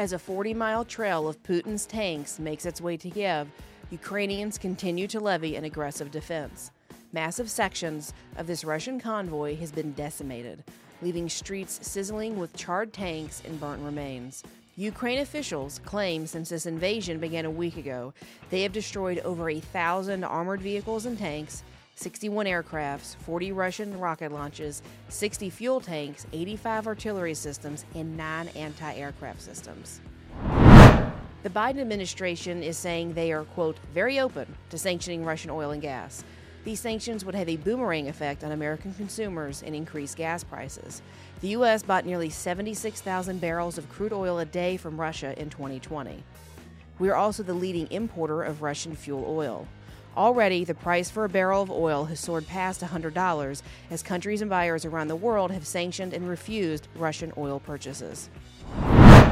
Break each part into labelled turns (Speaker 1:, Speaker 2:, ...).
Speaker 1: As a 40 mile trail of Putin's tanks makes its way to Kiev, Ukrainians continue to levy an aggressive defense. Massive sections of this Russian convoy has been decimated, leaving streets sizzling with charred tanks and burnt remains. Ukraine officials claim since this invasion began a week ago, they have destroyed over a thousand armored vehicles and tanks, 61 aircrafts, 40 Russian rocket launches, 60 fuel tanks, 85 artillery systems, and 9 anti aircraft systems. The Biden administration is saying they are, quote, very open to sanctioning Russian oil and gas. These sanctions would have a boomerang effect on American consumers and increase gas prices. The U.S. bought nearly 76,000 barrels of crude oil a day from Russia in 2020. We are also the leading importer of Russian fuel oil. Already, the price for a barrel of oil has soared past $100 as countries and buyers around the world have sanctioned and refused Russian oil purchases.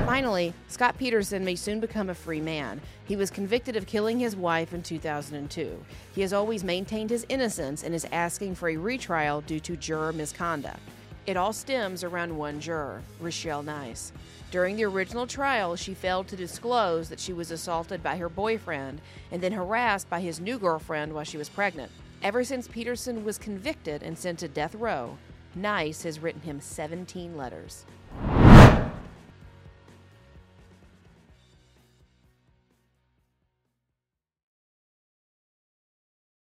Speaker 1: Finally, Scott Peterson may soon become a free man. He was convicted of killing his wife in 2002. He has always maintained his innocence and is asking for a retrial due to juror misconduct. It all stems around one juror, Richelle Nice. During the original trial, she failed to disclose that she was assaulted by her boyfriend and then harassed by his new girlfriend while she was pregnant. Ever since Peterson was convicted and sent to death row, Nice has written him 17 letters.